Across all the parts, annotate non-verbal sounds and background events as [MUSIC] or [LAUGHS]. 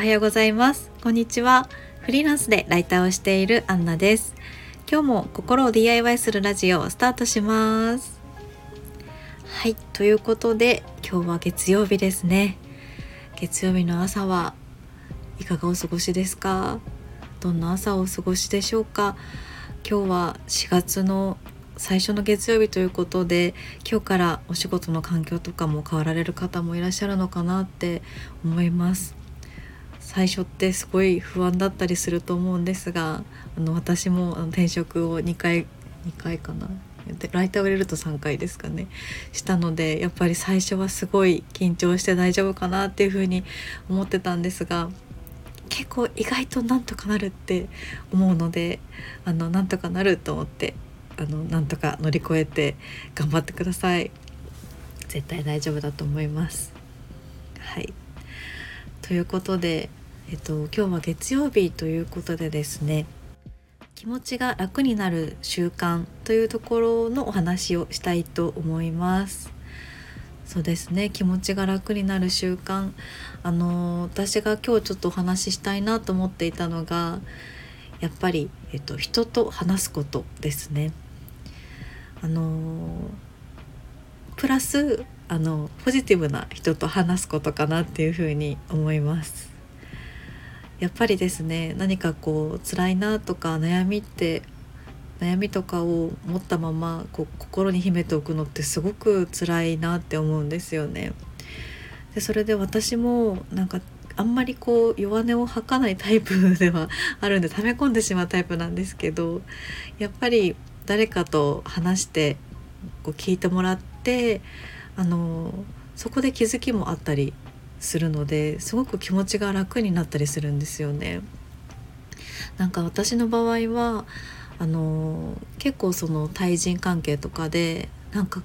おはようございます。こんにちは。フリーランスでライターをしているアンナです。今日も心を DIY するラジオをスタートします。はいということで今日は月曜日ですね。月曜日の朝はいかがお過ごしですか？どんな朝をお過ごしでしょうか？今日は4月の最初の月曜日ということで今日からお仕事の環境とかも変わられる方もいらっしゃるのかなって思います。最初ってすごい不安だったりすると思うんですがあの私も転職を2回2回かな？ライターを入れると3回ですかね。したのでやっぱり最初はすごい緊張して大丈夫かなっていうふうに思ってたんですが結構意外となんとかなるって思うのであのなんとかなると思ってあのなんとか乗り越えて頑張ってください。絶対大丈夫だと思います。はい。ということで、えっと、今日は月曜日ということでですね気持ちが楽になる習慣というところのお話をしたいと思います。そうですね気持ちが楽になる習慣。あの私が今日ちょっとお話ししたいなと思っていたのがやっぱり、えっと、人と話すことですね。あのプラスあのポジティブな人と話すことかなっていうふうに思います。やっぱりですね何かこう辛いなとか悩みって悩みとかを持ったままこう心に秘めておくのってすごく辛いなって思うんですよね。でそれで私もなんかあんまりこう弱音を吐かないタイプではあるんで溜め込んでしまうタイプなんですけどやっぱり誰かと話してこう聞いてもらってあのそこで気づきもあったりするのですごく気持ちが楽になったりするんですよね。なんか私の場合はあの結構その対人関係とかでなんか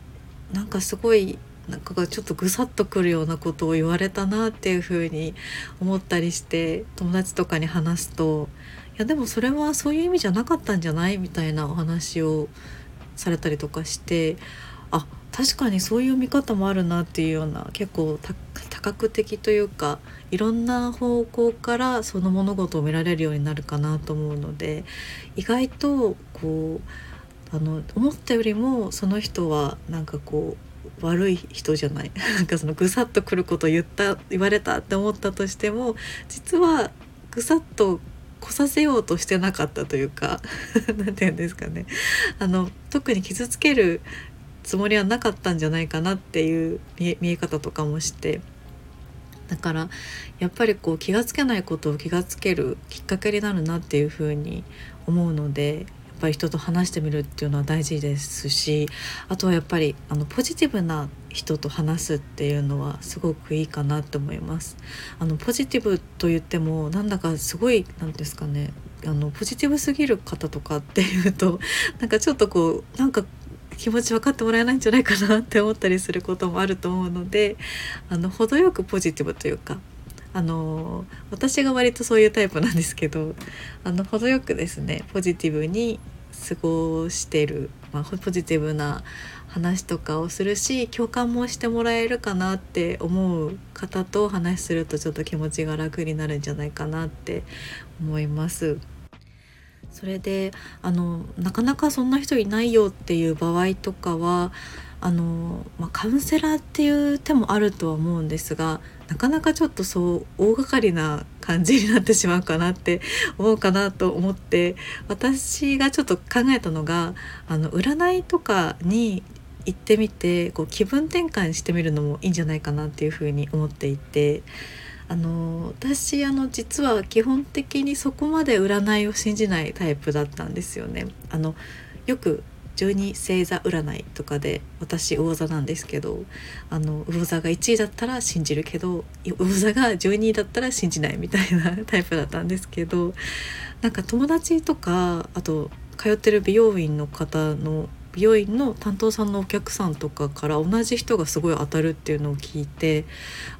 なんかすごいなんかちょっとぐさっとくるようなことを言われたなっていうふうに思ったりして友達とかに話すといやでもそれはそういう意味じゃなかったんじゃない？みたいなお話をされたりとかしてあ確かにそういう見方もあるなっていうような結構多角的というかいろんな方向からその物事を見られるようになるかなと思うので意外とこうあの思ったよりもその人はなんかこう悪い人じゃない。[LAUGHS] なんかそのぐさっとくることを言った言われたって思ったとしても実はぐさっと来させようとしてなかったというか [LAUGHS] 何て言うんですかね。あの特に傷つけるつもりはなかったんじゃないかなっていう見え方とかもしてだからやっぱりこう気が付けないことを気がつけるきっかけになるなっていうふうに思うのでやっぱり人と話してみるっていうのは大事ですしあとはやっぱりあのポジティブな人と話すっていうのはすごくいいかなって思います。あのポジティブと言ってもなんだかすごい何ですかねあのポジティブすぎる方とかっていうとなんかちょっとこうなんか気持ち分かってもらえないんじゃないかなって思ったりすることもあると思うのであの程よくポジティブというかあの私が割とそういうタイプなんですけどあの程よくですねポジティブに過ごしてる、まあ、ポジティブな話とかをするし共感もしてもらえるかなって思う方と話するとちょっと気持ちが楽になるんじゃないかなって思います。それであのなかなかそんな人いないよっていう場合とかはあの、まあ、カウンセラーっていう手もあるとは思うんですがなかなかちょっとそう大掛かりな感じになってしまうかなって [LAUGHS] 思うかなと思って私がちょっと考えたのがあの占いとかに行ってみてこう気分転換してみるのもいいんじゃないかなっていうふうに思っていて。あの私あの実は基本的にそこまで占いを信じないタイプだったんですよね。あのよく十二星座占いとかで私魚座なんですけどあの魚座が1位だったら信じるけど魚座が12位だったら信じないみたいなタイプだったんですけどなんか友達とかあと通ってる美容院の方の美容院の担当さんのお客さんとかから同じ人がすごい当たるっていうのを聞いて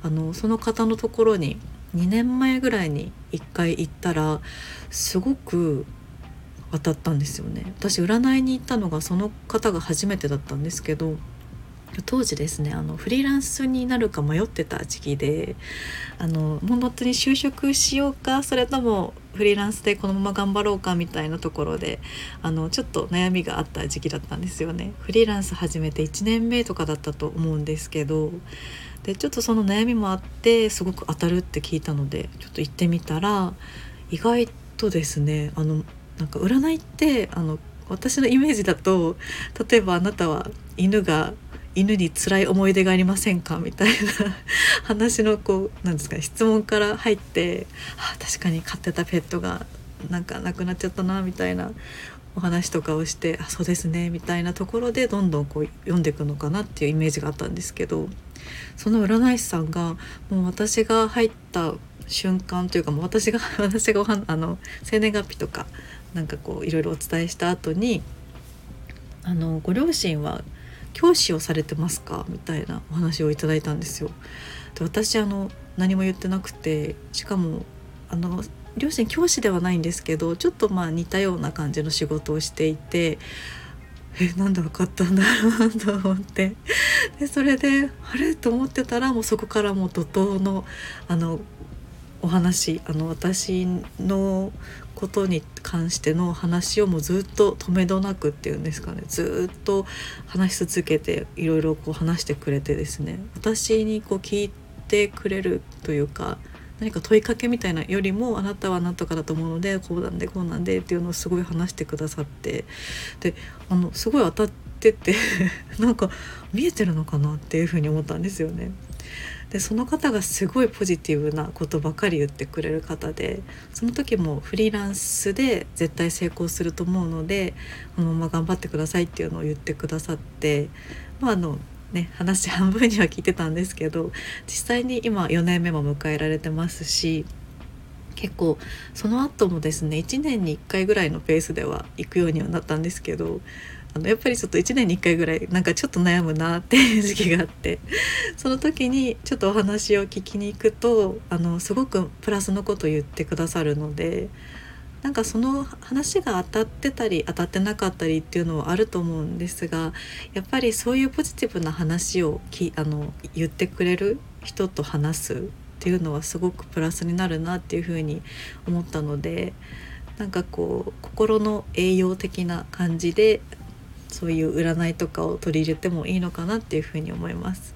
あのその方のところに2年前ぐらいに1回行ったらすごく当たったんですよね。私占いに行ったのがその方が初めてだったんですけど当時ですねあのフリーランスになるか迷ってた時期であのもう本当に就職しようかそれともフリーランスでこのまま頑張ろうかみたいなところであのちょっと悩みがあった時期だったんですよね。フリーランス始めて1年目とかだったと思うんですけどでちょっとその悩みもあってすごく当たるって聞いたのでちょっと行ってみたら意外とですねあのなんか占いってあの私のイメージだと例えばあなたは犬が犬に辛い思い出がありませんかみたいな話のこうなんですかね質問から入ってあ確かに飼ってたペットがなんか亡くなっちゃったなみたいなお話とかをしてあそうですねみたいなところでどんどんこう読んでいくのかなっていうイメージがあったんですけどその占い師さんがもう私が入った瞬間というかもう私が [LAUGHS] 私があの生年月日とかなんかこういろいろお伝えした後にあのご両親は教師をされてますか？みたいなお話をいただいたんですよ。で私あの何も言ってなくてしかもあの両親教師ではないんですけどちょっとまあ似たような感じの仕事をしていてえなんで分かったんだろうと思って。でそれであれ？と思ってたらもうそこからもう怒涛のあのお話あの私のことに関しての話をもうずっと止めどなくっていうんですかね。ずっと話し続けていろいろこう話してくれてですね。私にこう聞いてくれるというか何か問いかけみたいなよりもあなたは何とかだと思うのでこうなんでこうなんでっていうのをすごい話してくださって。であのすごい当たってて [LAUGHS] なんか見えてるのかなっていうふうに思ったんですよね。でその方がすごいポジティブなことばかり言ってくれる方でその時もフリーランスで絶対成功すると思うのでこのまま頑張ってくださいっていうのを言ってくださってまああのね話半分には聞いてたんですけど実際に今4年目も迎えられてますし結構その後もですね1年に1回ぐらいのペースでは行くようにはなったんですけどあのやっぱりちょっと1年に1回ぐらいなんかちょっと悩むなっていう [LAUGHS] 時期があってその時にちょっとお話を聞きに行くとあのすごくプラスのことを言ってくださるのでなんかその話が当たってたり当たってなかったりっていうのはあると思うんですがやっぱりそういうポジティブな話をきあの言ってくれる人と話すっていうのはすごくプラスになるなっていうふうに思ったのでなんかこう心の栄養的な感じでそういう占いとかを取り入れてもいいのかなっていうふうに思います。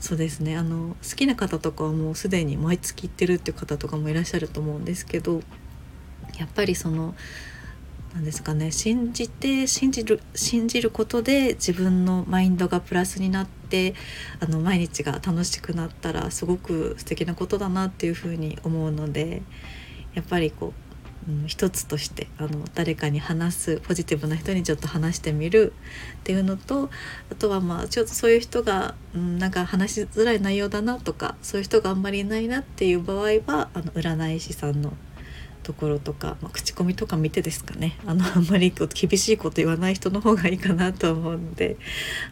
そうですねあの好きな方とかはもうすでに毎月行ってるっていう方とかもいらっしゃると思うんですけどやっぱりその何ですかね信じて信じる信じることで自分のマインドがプラスになってあの毎日が楽しくなったらすごく素敵なことだなっていうふうに思うのでやっぱりこううん、一つとしてあの誰かに話すポジティブな人にちょっと話してみるっていうのとあとはまあちょっとそういう人が、うん、なんか話しづらい内容だなとかそういう人があんまりいないなっていう場合はあの占い師さんのところとか、まあ、口コミとか見てですかねあのあんまり厳しいこと言わない人の方がいいかなと思うので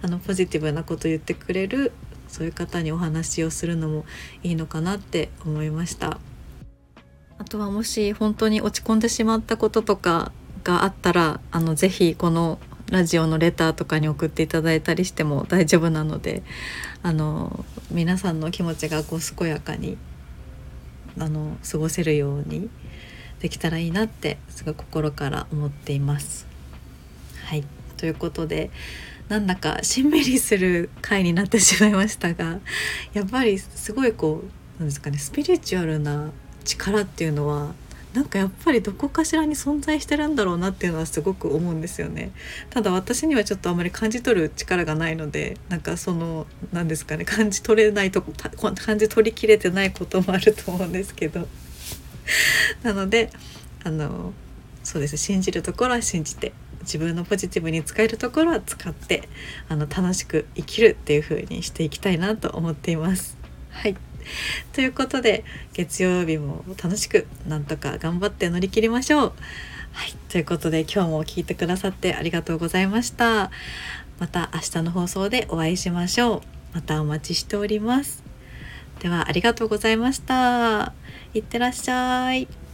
あのポジティブなこと言ってくれるそういう方にお話をするのもいいのかなって思いました。あとはもし本当に落ち込んでしまったこととかがあったらあのぜひこのラジオのレターとかに送っていただいたりしても大丈夫なのであの皆さんの気持ちがこう健やかにあの過ごせるようにできたらいいなってすごい心から思っています。はいということでなんだかしんみりする回になってしまいましたがやっぱりすごいこうなんですかねスピリチュアルな力っていうのはなんかやっぱりどこかしらに存在してるんだろうなっていうのはすごく思うんですよね。ただ私にはちょっとあまり感じ取る力がないのでなんかその何ですかね感じ取れないとこ感じ取りきれてないこともあると思うんですけど。[LAUGHS] なのであのそうです信じるところは信じて自分のポジティブに使えるところは使ってあの楽しく生きるっていう風にしていきたいなと思っています。はい。[LAUGHS] ということで月曜日も楽しくなんとか頑張って乗り切りましょう。はい、ということで今日も聞いてくださってありがとうございました。また明日の放送でお会いしましょう。またお待ちしております。ではありがとうございました。いってらっしゃい。